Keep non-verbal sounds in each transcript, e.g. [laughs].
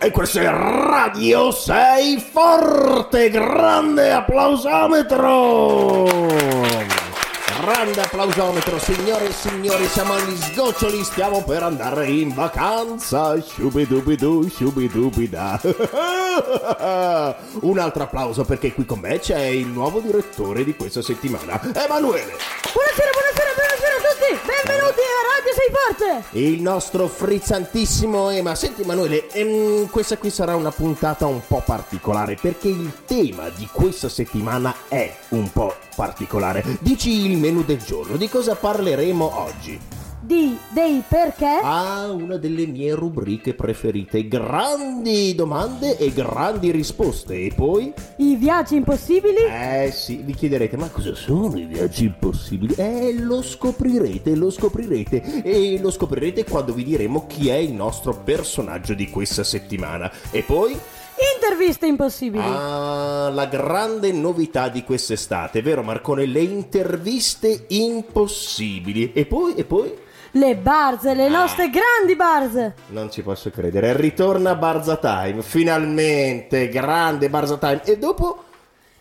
E questo è Radio 6 Forte, grande applausometro! Grande applausometro, signore e signori, siamo agli sgoccioli, stiamo per andare in vacanza. Shubidubidu, shubidubida. [laughs] Un altro applauso perché qui con me c'è il nuovo direttore di questa settimana, Emanuele. Buonasera, buonasera, buonasera a tutti! Benvenuti Radio Sei Forte! Il nostro frizzantissimo Ema. Senti Emanuele, ehm, questa qui sarà una puntata un po' particolare perché il tema di questa settimana è un po' particolare. Dici il menù del giorno, di cosa parleremo oggi? Di, dei perché? Ah, una delle mie rubriche preferite. Grandi domande e grandi risposte. E poi? I viaggi impossibili? Eh sì, vi chiederete, ma cosa sono i viaggi impossibili? Eh, lo scoprirete, lo scoprirete. E lo scoprirete quando vi diremo chi è il nostro personaggio di questa settimana. E poi? Interviste impossibili. Ah, la grande novità di quest'estate, vero Marcone? Le interviste impossibili. E poi, e poi? Le barze, le nostre grandi barze. Non ci posso credere. Ritorna Barza Time, finalmente, grande Barza Time. E dopo?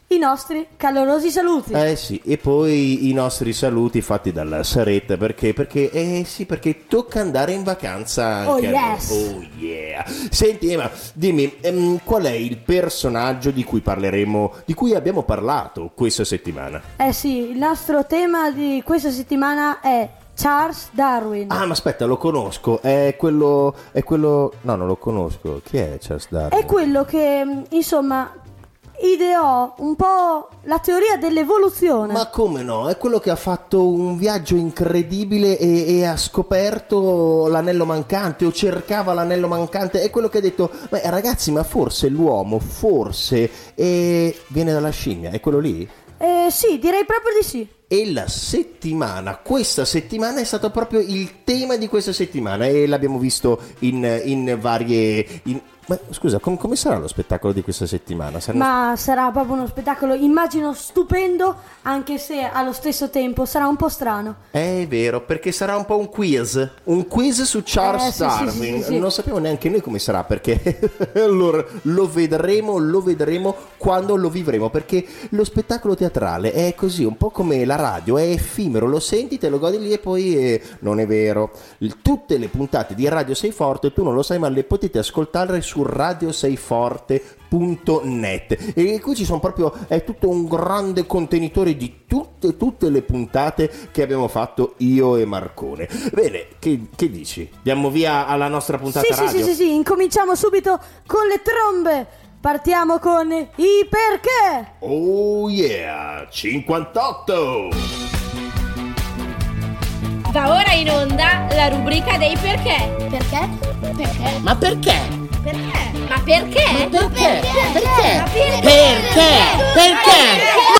I nostri calorosi saluti. Eh sì, e poi i nostri saluti fatti dalla Saretta perché? Perché, eh sì, perché tocca andare in vacanza anche Oh, yes. Oh yeah! Senti Ema, dimmi, ehm, qual è il personaggio di cui parleremo, di cui abbiamo parlato questa settimana? Eh sì, il nostro tema di questa settimana è Charles Darwin. Ah, ma aspetta, lo conosco, è quello, è quello, no, non lo conosco, chi è Charles Darwin? È quello che, mh, insomma, ideò un po' la teoria dell'evoluzione. Ma come no? È quello che ha fatto un viaggio incredibile e, e ha scoperto l'anello mancante o cercava l'anello mancante. È quello che ha detto, ma ragazzi, ma forse l'uomo, forse, eh, viene dalla scimmia. È quello lì? Eh sì, direi proprio di sì. E la settimana, questa settimana è stato proprio il tema di questa settimana e l'abbiamo visto in, in varie... in- Ma scusa, com- come sarà lo spettacolo di questa settimana? Saranno Ma sarà proprio uno spettacolo, immagino, stupendo, anche se allo stesso tempo sarà un po' strano. È vero, perché sarà un po' un quiz. Un quiz su Charles Eh, sì, Darwin. sì, sì. Non sappiamo neanche noi come sarà, perché [laughs] allora lo vedremo, lo vedremo quando lo vivremo. Perché lo spettacolo teatrale è così, un po' come la radio, è effimero, lo senti, te lo godi lì e poi eh, non è vero. Il- tutte le puntate di Radio Sei Forte, tu non lo sai, ma le potete ascoltare su radioseiforte.net e qui ci sono proprio è tutto un grande contenitore di tutte tutte le puntate che abbiamo fatto io e Marcone bene che, che dici diamo via alla nostra puntata Sì, sì, radio sì, sì, sì, incominciamo subito con le trombe. Partiamo con i perché. oh yeah 58 Va ora in onda la rubrica dei perché. Perché? Perché? Ma perché? Perché? Ma perché? Perché? Ma perché? Perché? Perché?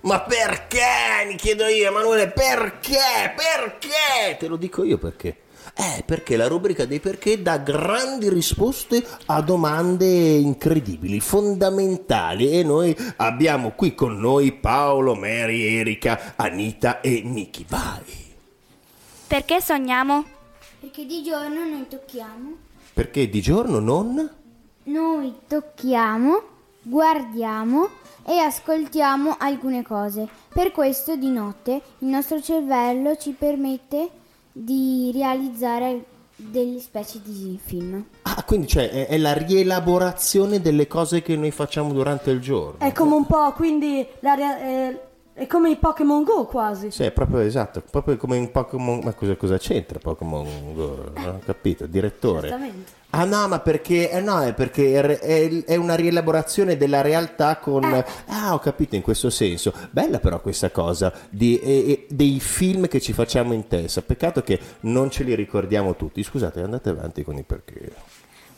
ma perché mi chiedo io Emanuele perché perché te lo dico io perché eh, perché la rubrica dei perché dà grandi risposte a domande incredibili, fondamentali e noi abbiamo qui con noi Paolo, Mary, Erika, Anita e Niki. Vai! Perché sogniamo? Perché di giorno noi tocchiamo, Perché di giorno non? noi tocchiamo, guardiamo e ascoltiamo alcune cose. Per questo di notte il nostro cervello ci permette di realizzare delle specie di film. Ah, quindi cioè è, è la rielaborazione delle cose che noi facciamo durante il giorno. È come un po', quindi, la eh, è come i Pokémon Go quasi. Sì, è proprio esatto, proprio come in Pokémon. Ma cosa, cosa c'entra Pokémon Go? Non ho capito, direttore. Esattamente. Ah no, ma perché. Eh no, è perché è, è- è una rielaborazione della realtà con. Ah, ho capito in questo senso. Bella però questa cosa di, e- e- dei film che ci facciamo in testa. Peccato che non ce li ricordiamo tutti. Scusate, andate avanti con i perché.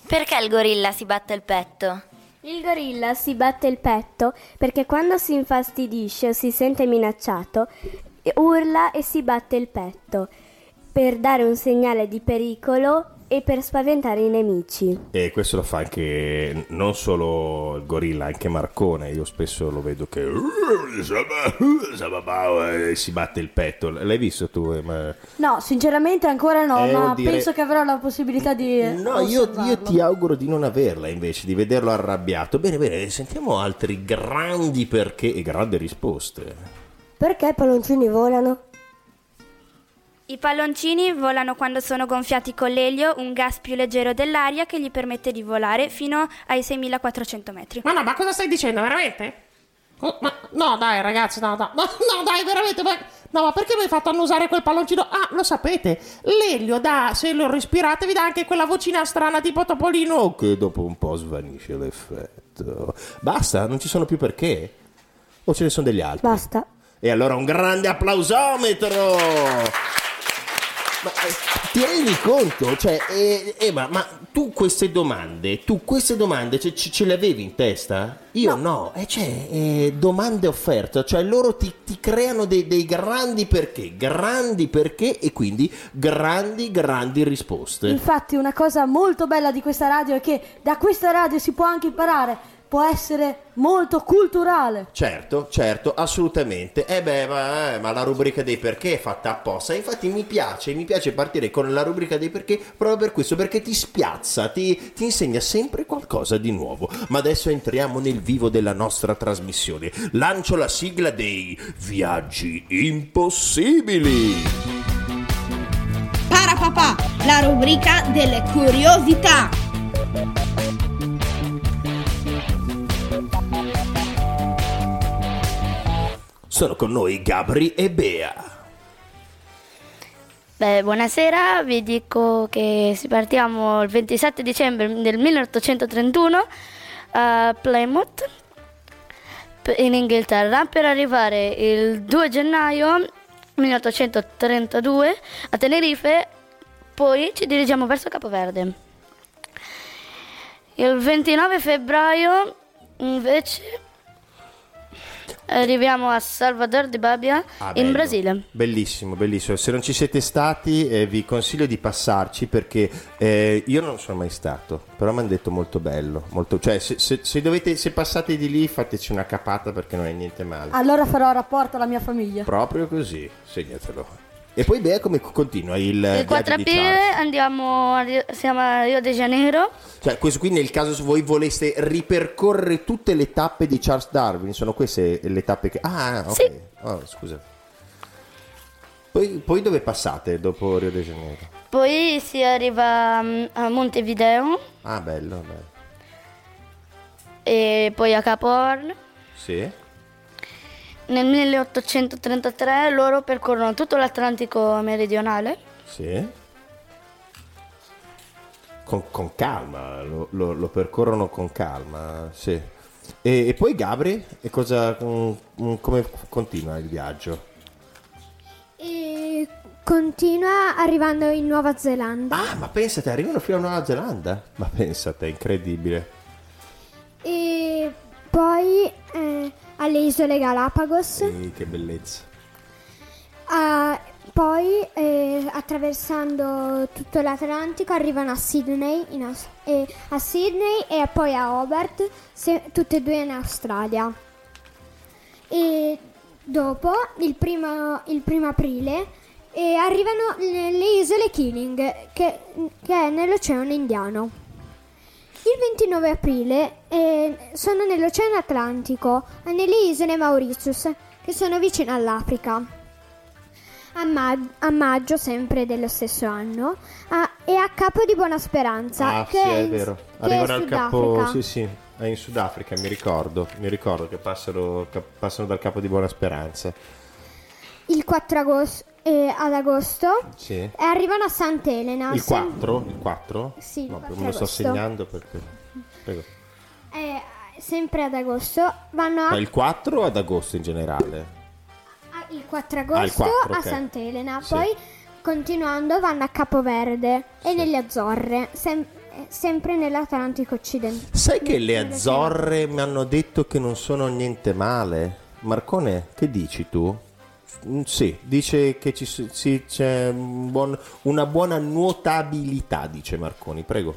Perché il gorilla si batte il petto? Il gorilla si batte il petto perché quando si infastidisce o si sente minacciato urla e si batte il petto per dare un segnale di pericolo e per spaventare i nemici. E questo lo fa anche non solo il gorilla, anche Marcone. Io spesso lo vedo che si batte il petto. L'hai visto tu? ma- No, sinceramente ancora no, Eh, ma dire- penso che avrò la possibilità di. No, io, io ti auguro di non averla invece, di vederlo arrabbiato. Bene, bene, sentiamo altri grandi perché e grandi risposte. Perché i palloncini volano? I palloncini volano quando sono gonfiati con l'elio, un gas più leggero dell'aria che gli permette di volare fino ai 6400 metri. Ma no, ma cosa stai dicendo, veramente? Oh, ma no, dai, ragazzi, no, no, no, no, dai, veramente, ma, no, ma perché mi hai fatto annusare quel palloncino? Ah, lo sapete, l'elio dà, se lo respirate, vi dà anche quella vocina strana tipo Topolino. Che dopo un po' svanisce l'effetto. Basta, non ci sono più perché? O ce ne sono degli altri? Basta. E allora un grande applausometro! Ma eh, ti rendi conto? Cioè, eh, Ema, ma tu queste domande, tu queste domande ce, ce- le avevi in testa? Io no, e cioè, eh, domande offerte, cioè loro ti, ti creano dei, dei grandi perché, grandi perché e quindi grandi, grandi risposte. Infatti, una cosa molto bella di questa radio è che da questa radio si può anche imparare, può essere molto culturale. Certo, certo, assolutamente. E beh, ma, eh, ma la rubrica dei perché è fatta apposta. Infatti mi piace, mi piace partire con la rubrica dei perché proprio per questo, perché ti spiazza, ti, ti insegna sempre qualcosa di nuovo. Ma adesso entriamo nel vivo della nostra trasmissione. Lancio la sigla dei viaggi impossibili. Parapapà, la rubrica delle curiosità. Sono con noi Gabri e Bea. Beh, buonasera, vi dico che partiamo il 27 dicembre del 1831 a Plymouth in Inghilterra per arrivare il 2 gennaio 1832 a Tenerife, poi ci dirigiamo verso Capoverde. Il 29 febbraio invece arriviamo a Salvador de Bahia Ah, in bello. Brasile. Bellissimo, bellissimo. Se non ci siete stati, eh, vi consiglio di passarci perché eh, io non sono mai stato, però mi hanno detto molto bello. Molto, cioè, se, se- se dovete, se passate di lì, fateci una capata perché non è niente male. Allora farò rapporto alla mia famiglia. Proprio così, segnatelo. E poi, beh, come continua il, Il 4 viaggio di aprile andiamo a Rio- siamo a Rio de Janeiro. Cioè, questo qui nel caso se voi voleste ripercorrere tutte le tappe di Charles Darwin, sono queste le tappe che... Ah, ok. Sì. Oh, scusa. Poi, poi dove passate dopo Rio de Janeiro? Poi si arriva mm, a Montevideo Ah, bello, bello. e poi a Capo Horn. Sì? Nel 1833 loro percorrono tutto l'Atlantico meridionale. Sì. Con, con calma, lo, lo- lo percorrono con calma, sì. E, e poi Gabri, e cosa, come continua il viaggio? E continua arrivando in Nuova Zelanda. Ah, ma pensate, arrivano fino a Nuova Zelanda? Ma pensate, è incredibile. E poi eh, alle isole Galapagos. Sì, che bellezza. Ah, poi eh, attraversando tutto l'Atlantico arrivano a Sydney, Aus- e a Sydney e poi a Hobart, se- tutte e due in Australia. E dopo, il primo, il primo aprile, eh, arrivano nelle isole Keeling, che, che è nell'Oceano Indiano. Il 29 aprile eh, sono nell'Oceano Atlantico, nelle isole Mauritius, che sono vicino all'Africa. A, ma- a maggio, sempre dello stesso anno, a- è a Capo di Buona Speranza, Ah, che sì, è, in- vero. Arrivano al capo... Sudafrica. Sì, sì, è in Sudafrica, mi ricordo. Mi ricordo che passano, che passano dal capo di Buona Speranza. Il 4 agosto, eh, ad agosto Sì. e arrivano a Sant'Elena. Il sem- 4? Il 4? Sì, No, 4 me lo sto segnando perché... Prego. eh, sempre ad agosto vanno a Ma il 4 o ad agosto in generale? Il 4 agosto Ah, il 4, a ok. Sant'Elena, Sì. poi continuando vanno a Capoverde e nelle Azzorre, sem- eh, sempre nell'Atlantico occidentale. Sai che le Azzorre mi hanno detto che non sono niente male? Marcone, che dici tu? Mm, Sì, dice che ci, sì, c'è un buon- una buona nuotabilità, dice Marconi, prego.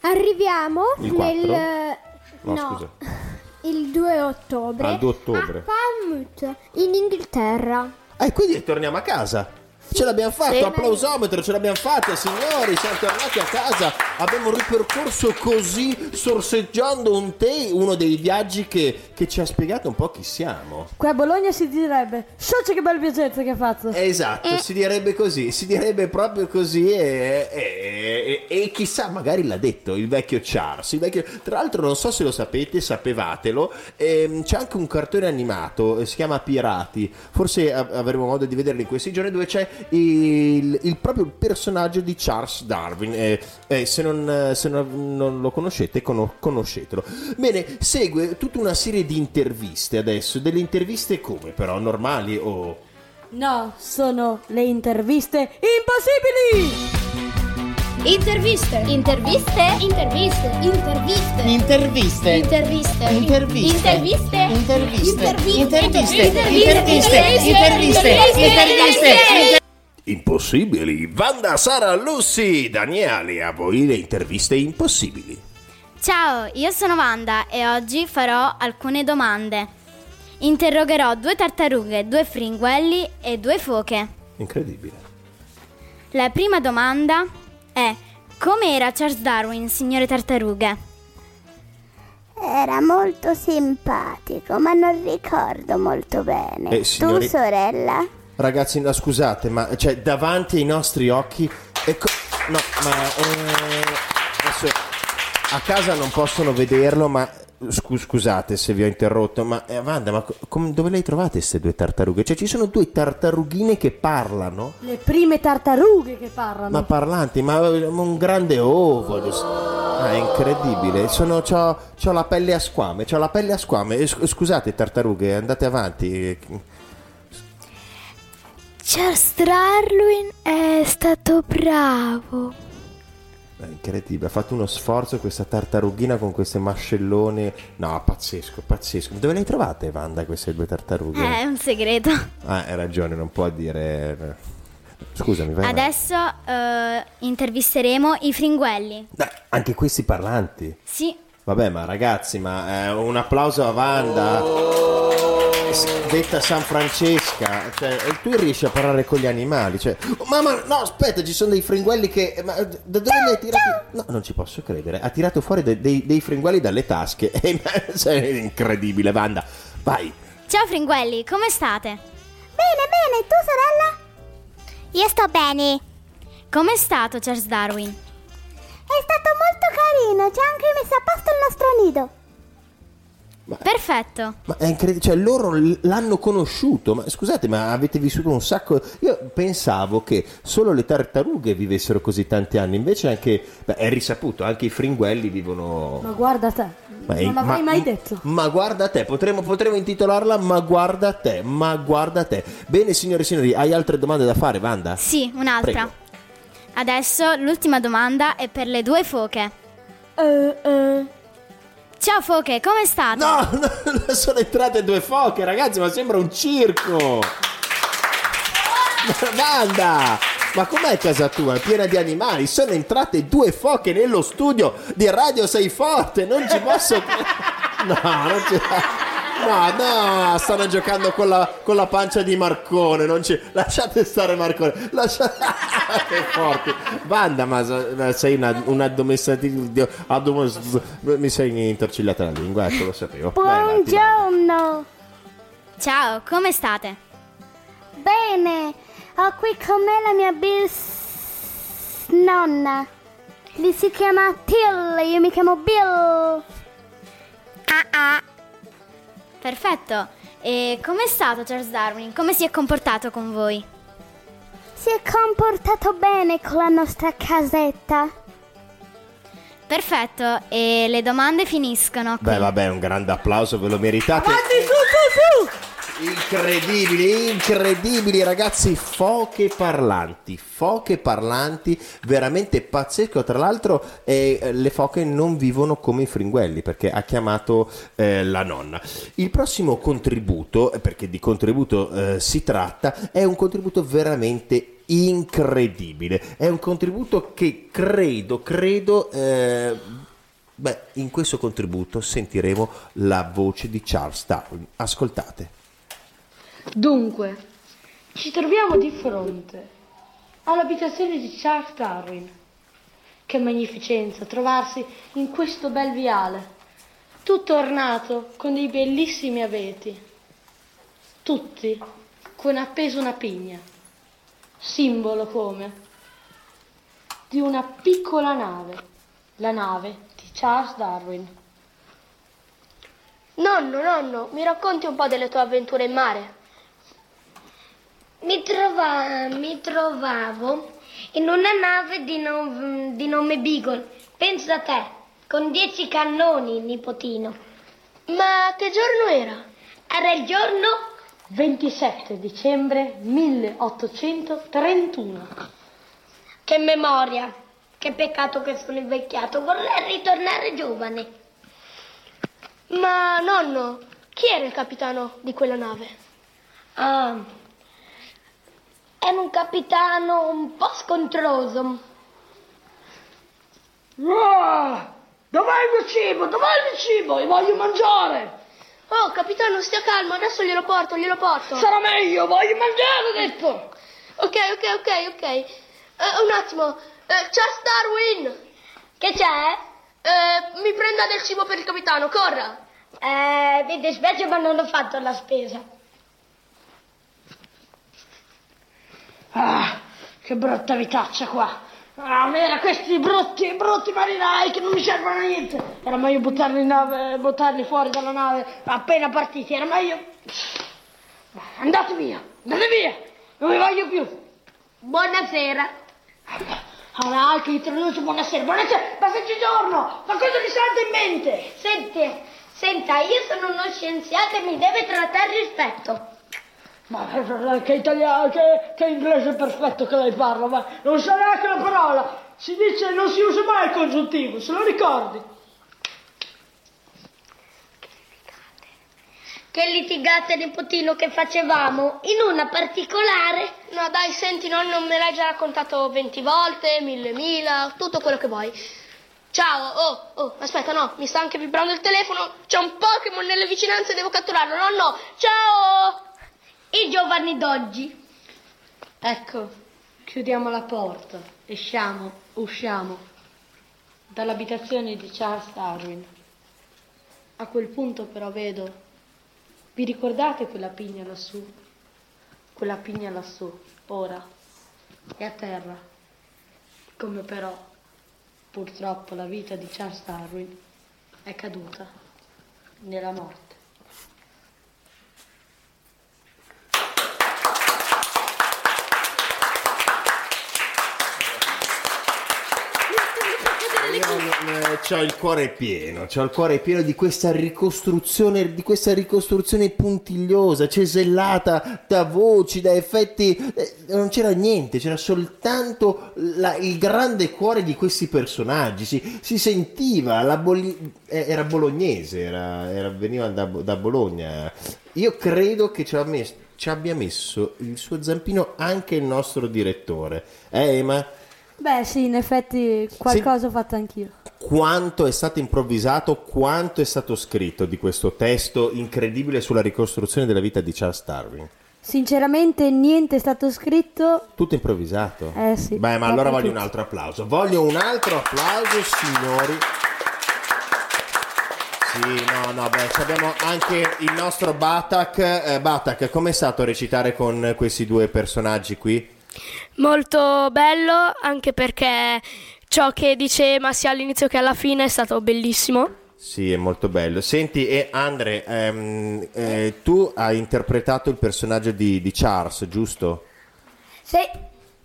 Arriviamo Il nel No, no, scusa. [laughs] il 2 ottobre Al 2 ottobre. a Falmouth in Inghilterra. E quindi torniamo a casa. Ce l'abbiamo fatto, Bene. applausometro, ce l'abbiamo fatta, signori, siamo tornati a casa. Abbiamo ripercorso così, sorseggiando un te, uno dei viaggi che, che ci ha spiegato un po' chi siamo. Qui a Bologna si direbbe, socio che bel viaggetto che hai fatto. Esatto, si direbbe così, si direbbe proprio così e, e- e- e chissà, magari l'ha detto il vecchio Charles. il vecchio- Tra l'altro non so se lo sapete, sapevatelo, ehm, c'è anche un cartone animato, eh, si chiama Pirati, forse av- avremo modo di vederlo in questi giorni, dove c'è il, il proprio personaggio di Charles Darwin. eh, eh, se non, eh, se non- non lo conoscete, cono- conoscetelo. Bene, segue tutta una serie di interviste adesso, delle interviste come però, normali o... No, sono le interviste impossibili! Interviste. Interviste. Interviste. Interviste. Interviste. Interviste. Interviste. Interviste. Interviste. Interviste. Interviste. Interviste. Interviste. Impossibili. Vanda, Sara, Lucy, Daniele, a voi le interviste impossibili. Ciao, io sono Wanda e oggi farò alcune domande. Interrogherò due tartarughe, due fringuelli e due foche. Incredibile. La prima domanda è: come era Charles Darwin, signore tartarughe? Era molto simpatico, ma non ricordo molto bene. Eh, signori- Tu, sorella? Ragazzi, no, scusate, ma cioè, davanti ai nostri occhi. ecco- no, ma. eh, adesso a casa non possono vederlo, ma. scu- scusate se vi ho interrotto, ma eh, Wanda, ma co- come- dove le hai trovate queste due tartarughe? Cioè, ci sono due tartarughine che parlano? Le prime tartarughe che parlano. Ma parlanti, ma eh, un grande ovo. Ah, è incredibile. Sono, c'ho, c'ho la pelle a squame, c'ho la pelle a squame. Eh, sc- Scusate, tartarughe, andate avanti. Charles Darwin è stato bravo. È incredibile, ha fatto uno sforzo questa tartarughina con queste mascellone. No, pazzesco, pazzesco. Dove le hai trovate, Wanda, queste due tartarughe? Eh, È un segreto. Ah, hai ragione, non può dire. Scusami, vai. Adesso eh, intervisteremo i fringuelli. Dai, anche questi parlanti. Sì, Vabbè, ma ragazzi, ma eh, un applauso a Wanda. S- Detta San Francesca, cioè, tu riesci a parlare con gli animali. Cioè, oh, mamma, no, aspetta, ci sono dei fringuelli che. Ma da dove li hai tirati? No, non ci posso credere. Ha tirato fuori de- dei, dei fringuelli dalle tasche. [laughs] Cioè, è incredibile, Wanda. Vai. ciao fringuelli, come state? Bene, bene, tu, sorella? Io sto bene. Com'è stato Charles Darwin? È stato molto carino, ci ha anche messo a posto il nostro nido. Perfetto. Ma è incredibile, cioè loro l'hanno conosciuto, ma scusate, ma avete vissuto un sacco... Io pensavo che solo le tartarughe vivessero così tanti anni, invece anche... beh, è risaputo, anche i fringuelli vivono... Ma guarda te. Ma è- non l'avrei ma- mai detto. Ma guarda te, potremmo, potremmo intitolarla Ma guarda te, ma guarda te. Bene signore e signori, hai altre domande da fare, Wanda? Sì, un'altra. Prego. Adesso l'ultima domanda è per le due foche. Eh, eh. Ciao foche, come state? No, [laughs] no, sono entrate due foche, ragazzi, ma sembra un circo. Wanda, ma com'è casa tua? È piena di animali. Sono entrate due foche nello studio di Radio Sei Forte. Non ci posso. [laughs] No, non ci. No, no, stanno giocando con la, con la pancia di Marcone. Non ci... Lasciate stare Marcone. Lasciate... che forti. Wanda, ma sei una, un addomesticato. addomos- Mi sei intercigliata la lingua, ecco, lo sapevo. Buongiorno. Ciao, come state? Bene, ho qui con me la mia bis nonna. Lei si chiama Till, io mi chiamo Bill. Ah ah. Perfetto. E com'è stato Charles Darwin? Come si è comportato con voi? Si è comportato bene con la nostra casetta. Perfetto, e le domande finiscono qui. Beh, vabbè, un grande applauso, ve lo meritate. Avanti, su, su, su! Incredibili, incredibili ragazzi, foche parlanti, foche parlanti, veramente pazzesco. Tra l'altro eh, le foche non vivono come i fringuelli perché ha chiamato eh, la nonna. Il prossimo contributo, eh, perché di contributo eh, si tratta, è un contributo veramente incredibile. È un contributo che credo, credo... eh, Beh, in questo contributo sentiremo la voce di Charles Darwin. Ascoltate. Dunque, ci troviamo di fronte all'abitazione di Charles Darwin. Che magnificenza trovarsi in questo bel viale, tutto ornato con dei bellissimi abeti, tutti con appesa una pigna, simbolo come di una piccola nave, la nave di Charles Darwin. Nonno, nonno, mi racconti un po' delle tue avventure in mare? Mi, trova- mi trovavo in una nave di, no- di nome Beagle. Pensa a te, con dieci cannoni, nipotino. Ma che giorno era? Era il giorno 27 dicembre 1831. Che memoria! Che peccato che sono invecchiato, vorrei ritornare giovane. Ma nonno, chi era il capitano di quella nave? Ah, era un capitano un po' scontroso. Ah, dov'è il mio cibo? Dov'è il mio cibo? Io voglio mangiare! Oh, capitano, stia calmo, adesso glielo porto, glielo porto. Sarà meglio, voglio mangiare, ho detto! Ok, ok, ok, ok. Eh, un attimo, eh, Charles Darwin! Che c'è? Eh, mi prenda del cibo per il capitano, corra! Eh, mi dispiace ma non ho fatto la spesa. Ah, che brutta vitaccia qua. Ah, avere questi brutti, brutti marinai che non mi servono a niente. Era meglio buttarli, in nave, buttarli fuori dalla nave appena partiti. Era meglio... Andate via, andate via. Non vi voglio più. Buonasera. Allora, anche i traduci, buonasera. Buonasera, passaggio Ma cosa vi salta in mente? Senti, senta, io sono uno scienziato e mi deve trattare rispetto. Ma che italiano, che, che inglese perfetto che lei parla, ma non sa neanche la parola. Si dice non si usa mai il congiuntivo, se lo ricordi. Che litigate, nipotino, che facevamo in una particolare. No, dai, senti, nonno, me l'hai già raccontato venti volte, mille mila, tutto quello che vuoi. Ciao, oh, oh, aspetta, no, mi sta anche vibrando il telefono. C'è un Pokémon nelle vicinanze, devo catturarlo. No, no, ciao! I giovani d'oggi. Ecco, chiudiamo la porta, esciamo, usciamo dall'abitazione di Charles Darwin. A quel punto però vedo, vi ricordate quella pigna lassù? Quella pigna lassù, ora, è a terra. Come però, purtroppo, la vita di Charles Darwin è caduta nella morte. Ho il cuore pieno, ho il cuore pieno di questa ricostruzione, di questa ricostruzione puntigliosa, cesellata da voci, da effetti. eh, non c'era niente, c'era soltanto la- il grande cuore di questi personaggi. Si, si sentiva, boli- eh, era bolognese, era, era- veniva da, da Bologna. Io credo che ci, messo- ci abbia messo il suo zampino anche il nostro direttore. Eh, Ema? Beh, sì, in effetti qualcosa ho fatto anch'io. quanto è stato improvvisato, quanto è stato scritto di questo testo incredibile sulla ricostruzione della vita di Charles Darwin. Sinceramente niente è stato scritto. Tutto improvvisato. Eh sì, Beh, ma allora voglio tutto. un altro applauso. Voglio un altro applauso, signori. Sì, no, no, beh, abbiamo anche il nostro Batak. Eh, Batak, com'è stato recitare con questi due personaggi qui? Molto bello, anche perché ciò che diceva sia all'inizio che alla fine è stato bellissimo. Sì, è molto bello. Senti, e Andre, ehm, eh, tu hai interpretato il personaggio di, di Charles, giusto? Sì,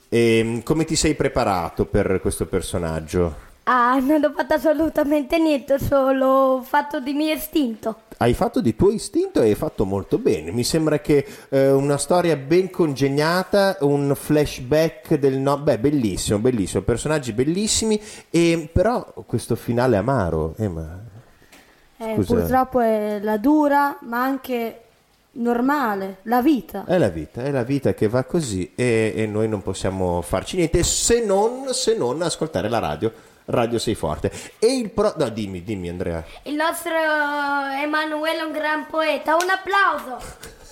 E come ti sei preparato per questo personaggio? Ah, non ho fatto assolutamente niente, solo fatto di mio istinto. Hai fatto di tuo istinto e hai fatto molto bene. Mi sembra che eh, una storia ben congegnata, un flashback del no... Beh, bellissimo, bellissimo, personaggi bellissimi, e però questo finale amaro. Eh, ma... Eh, purtroppo è la dura, ma anche normale, la vita. È la vita, è la vita che va così e, e noi non possiamo farci niente se non, se non ascoltare la radio. Radio Sei Forte. E il pro... No, dimmi, dimmi Andrea. Il nostro Emanuele è un gran poeta, un applauso!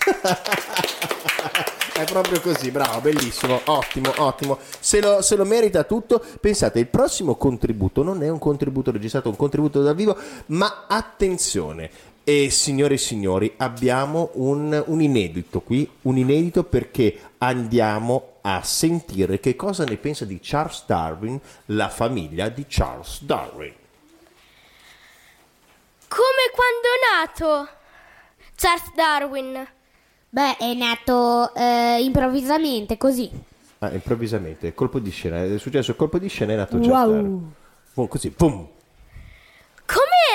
[laughs] È proprio così, bravo, bellissimo, ottimo, ottimo. Se lo, se lo merita tutto. Pensate, il prossimo contributo non è un contributo registrato, un contributo dal vivo, ma attenzione. E signore e signori, abbiamo un, un inedito qui, un inedito perché andiamo a sentire che cosa ne pensa di Charles Darwin, la famiglia di Charles Darwin. Come quando è nato Charles Darwin? Beh, è nato eh, improvvisamente, così. Ah, improvvisamente, colpo di scena, è successo il colpo di scena è nato Charles Wow. Darwin. Boom, così, boom.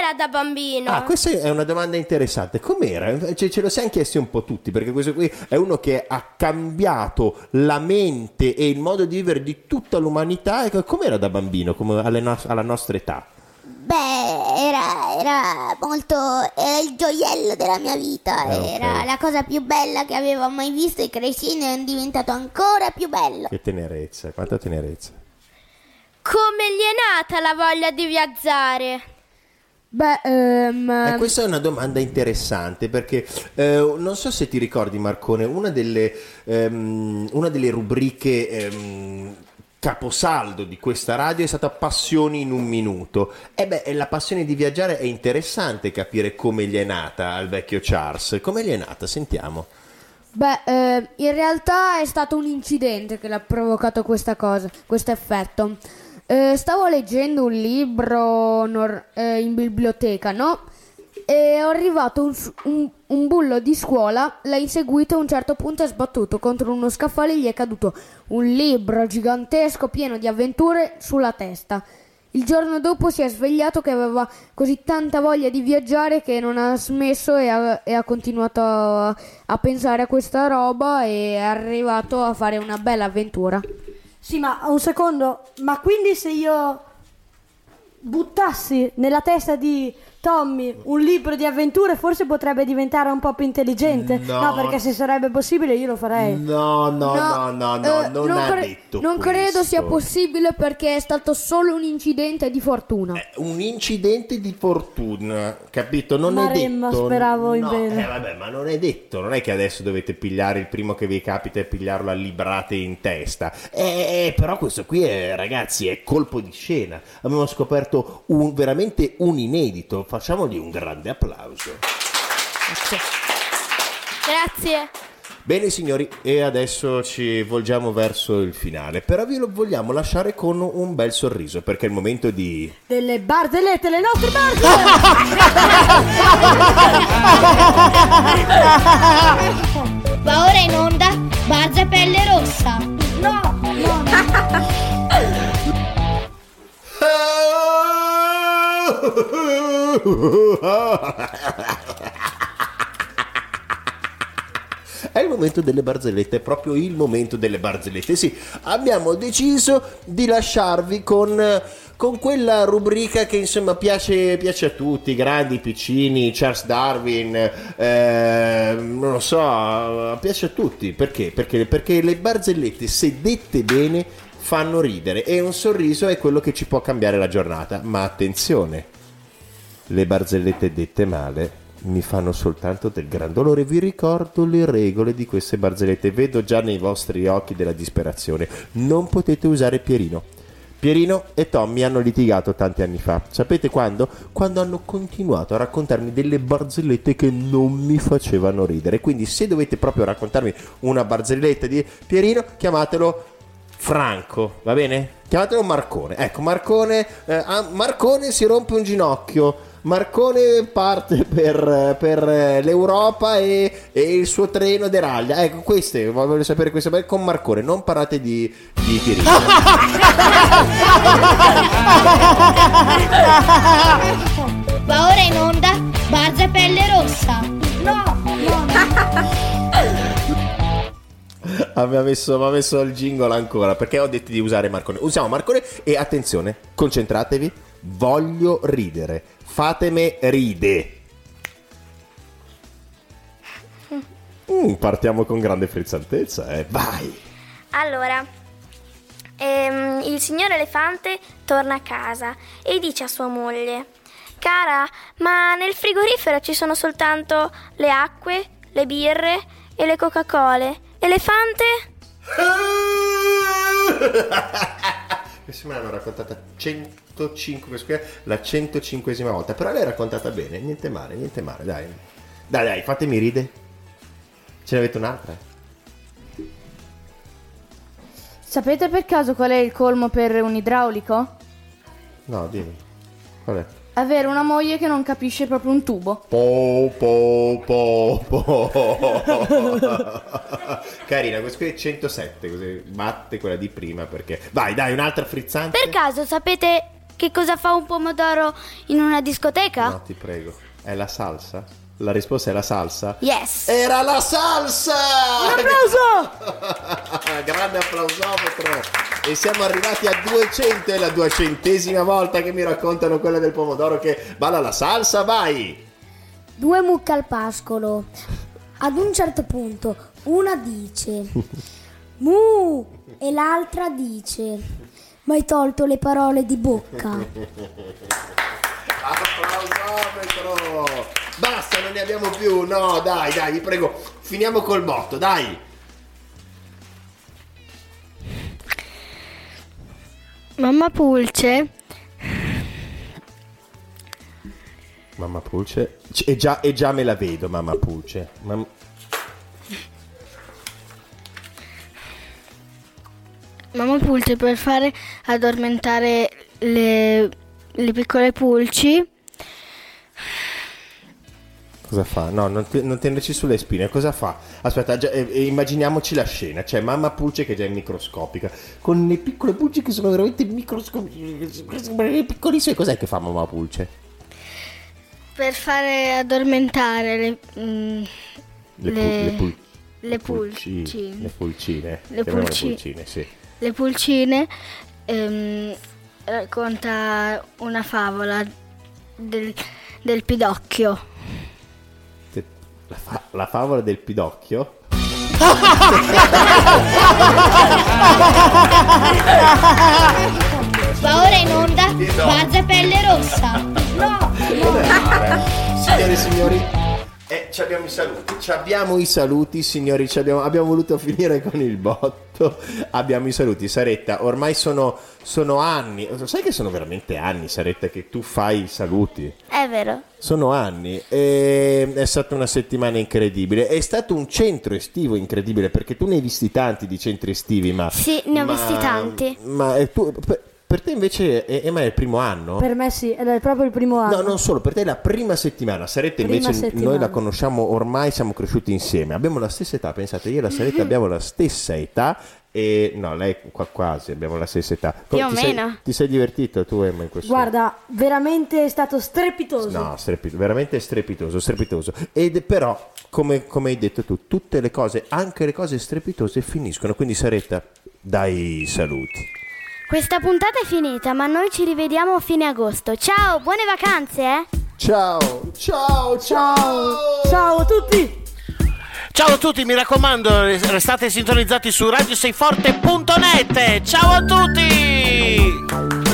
Com'era da bambino? Ah, questa è una domanda interessante. Com'era? Cioè, ce lo siamo chiesti un po' tutti, perché questo qui è uno che ha cambiato la mente e il modo di vivere di tutta l'umanità. Ecco, Com'era da bambino, come alle no- alla nostra età? Beh, era, era molto. Era il gioiello della mia vita. Eh, ok. Era la cosa più bella che avevo mai visto e crescendo è diventato ancora più bello. Che tenerezza, quanta tenerezza. Come gli è nata la voglia di viaggiare? Beh, ehm, Eh, questa è una domanda interessante perché eh, non so se ti ricordi Marcone, una delle, ehm, una delle rubriche ehm, caposaldo di questa radio è stata Passioni in un minuto. E beh, la passione di viaggiare è interessante capire come gli è nata al vecchio Charles. Come gli è nata? Sentiamo. Beh, eh, in realtà è stato un incidente che l'ha provocato questa cosa, questo effetto. Eh, stavo leggendo un libro nor- eh, in biblioteca, no? E è arrivato un, un- un bullo di scuola, l'ha inseguito e a un certo punto è sbattuto contro uno scaffale gli è caduto un libro gigantesco pieno di avventure sulla testa. Il giorno dopo si è svegliato che aveva così tanta voglia di viaggiare che non ha smesso e ha, e ha continuato a, a pensare a questa roba e è arrivato a fare una bella avventura. Sì, ma un secondo, ma quindi se io buttassi nella testa di Tommy un libro di avventure forse potrebbe diventare un po' più intelligente? No. perché se sarebbe possibile io lo farei. No, no, no, no, no, Eh, non, ha cre- detto non credo questo. sia possibile perché è stato solo un incidente di fortuna. Un incidente di fortuna, capito? Non Maremma, è detto. speravo in no, bene. Eh, vabbè, ma non è detto. Non è che adesso dovete pigliare il primo che vi capita e pigliarlo a librate in testa. Eh, però questo qui, è, ragazzi, è colpo di scena. Abbiamo scoperto un, veramente un inedito. Facciamogli un grande applauso. Grazie. Bene signori, e adesso ci volgiamo verso il finale. Però vi lo vogliamo lasciare con un bel sorriso, perché è il momento di... Delle barzellette, le nostre barzellette! [laughs] Va ora in onda Barza Pelle Rossa. No, [laughs] [laughs] È il momento delle barzellette, è proprio il momento delle barzellette. Sì, abbiamo deciso di lasciarvi con, con quella rubrica che insomma piace, piace a tutti, grandi, piccini, Charles Darwin, eh, non lo so, piace a tutti. Perché? Perché, perché le barzellette, se dette bene, fanno ridere e un sorriso è quello che ci può cambiare la giornata. Ma attenzione, le barzellette dette male mi fanno soltanto del gran dolore. Vi ricordo le regole di queste barzellette. Vedo già nei vostri occhi della disperazione. Non potete usare Pierino. Pierino e Tommy hanno litigato tanti anni fa. Sapete quando? Quando hanno continuato a raccontarmi delle barzellette che non mi facevano ridere. Quindi se dovete proprio raccontarmi una barzelletta di Pierino, chiamatelo Franco, va bene? Chiamatelo Marcone. Ecco, Marcone, eh, Marcone si rompe un ginocchio. Marcone parte per, per, l'Europa e, e il suo treno deraglia. Ecco, queste, voglio sapere queste beh, con Marcone, non parlate di, di Tirino. [laughs] Va ora in onda Barza Pelle Rossa. No, Aveva [laughs] messo, aveva messo il jingle ancora perché ho detto di usare Marcone. Usiamo Marcone e attenzione, concentratevi. Voglio ridere. Fatemi ride. Mm, partiamo con grande frizzantezza, eh. Vai. Allora, ehm, il signor elefante torna a casa e dice a sua moglie: Cara, ma nel frigorifero ci sono soltanto le acque, le birre e le Coca-Cola. Elefante? [laughs] Questa me l'hanno raccontata 105, questa qui è la 105esima volta, però l'hai raccontata bene, niente male, niente male, dai. Dai, dai, fatemi ride. Ce ne avete un'altra? Sapete per caso qual è il colmo per un idraulico? No, dimmi. Qual è? Avere una moglie che non capisce proprio un tubo. Po, po, po, po. [laughs] Carina, questa qui è 107, così batte quella di prima perché... Vai, dai, un'altra frizzante. Per caso sapete che cosa fa un pomodoro in una discoteca? No, ti prego. È la salsa? La risposta è la salsa? Yes. Era la salsa! Un applauso! [laughs] Grande applausometro! E siamo arrivati a 200, è la duecentesima volta che mi raccontano quella del pomodoro che balla la salsa, vai! Due mucche al pascolo. Ad un certo punto una dice [laughs] Mu e l'altra dice Ma hai tolto le parole di bocca. Applausometro! Basta, non ne abbiamo più. No, dai, dai, vi prego, finiamo col botto, dai. Mamma Pulce Mamma Pulce. E già, e già me la vedo, mamma Pulce. Mam- Mamma Pulce per fare addormentare le, le piccole pulci Cosa fa? No, non, te- non tenerci sulle spine. Cosa fa? Aspetta, già- eh, eh, immaginiamoci la scena. C'è mamma Pulce che già è microscopica. Con le piccole pulci che sono veramente microscopiche. Piccolissime. Cos'è che fa mamma Pulce? per fare addormentare le, mm, Le, le- le pul- le pulci- pulcine. Le pulcine. Le Chiamiamole pulci- pulcine, sì. Le pulcine ehm, racconta una favola del, del pidocchio. La, fa- la favola del pidocchio? Va ora in onda Barza Pelle Rossa. No, Signore e signori, eh, ci abbiamo i saluti. Ci abbiamo i saluti, signori. ci abbiamo, abbiamo voluto [laughs] finire con il botto. Abbiamo i saluti. Saretta, ormai sono, sono anni. Sai che sono veramente anni, Saretta, che tu fai i saluti? È vero. Sono anni. E è stata una settimana incredibile. È stato un centro estivo incredibile perché tu ne hai visti tanti di centri estivi, ma. Sì, ne ho ma- visti tanti. Ma eh, tu, per, per te invece è, è, ma è il primo anno? Per me sì, ed è proprio il primo anno. No, non solo, per te è la prima settimana. Saretta Prima invece settimana. noi la conosciamo ormai, siamo cresciuti insieme. Abbiamo la stessa età, pensate, io e la Saretta abbiamo la stessa età e no, lei qua, quasi abbiamo la stessa età. Più o ti sei- meno. ti sei divertito tu Emma in questo? Guarda, veramente è stato strepitoso. No, strepito- veramente strepitoso, strepitoso. Ed però, come, come hai detto tu, tutte le cose, anche le cose strepitose finiscono. Quindi Saretta, dai saluti. Questa puntata è finita, ma noi ci rivediamo a fine agosto. Ciao, buone vacanze, eh? Ciao, ciao, ciao. Ciao a tutti. Ciao a tutti, mi raccomando, restate sintonizzati su radioseiforte.net. Ciao a tutti!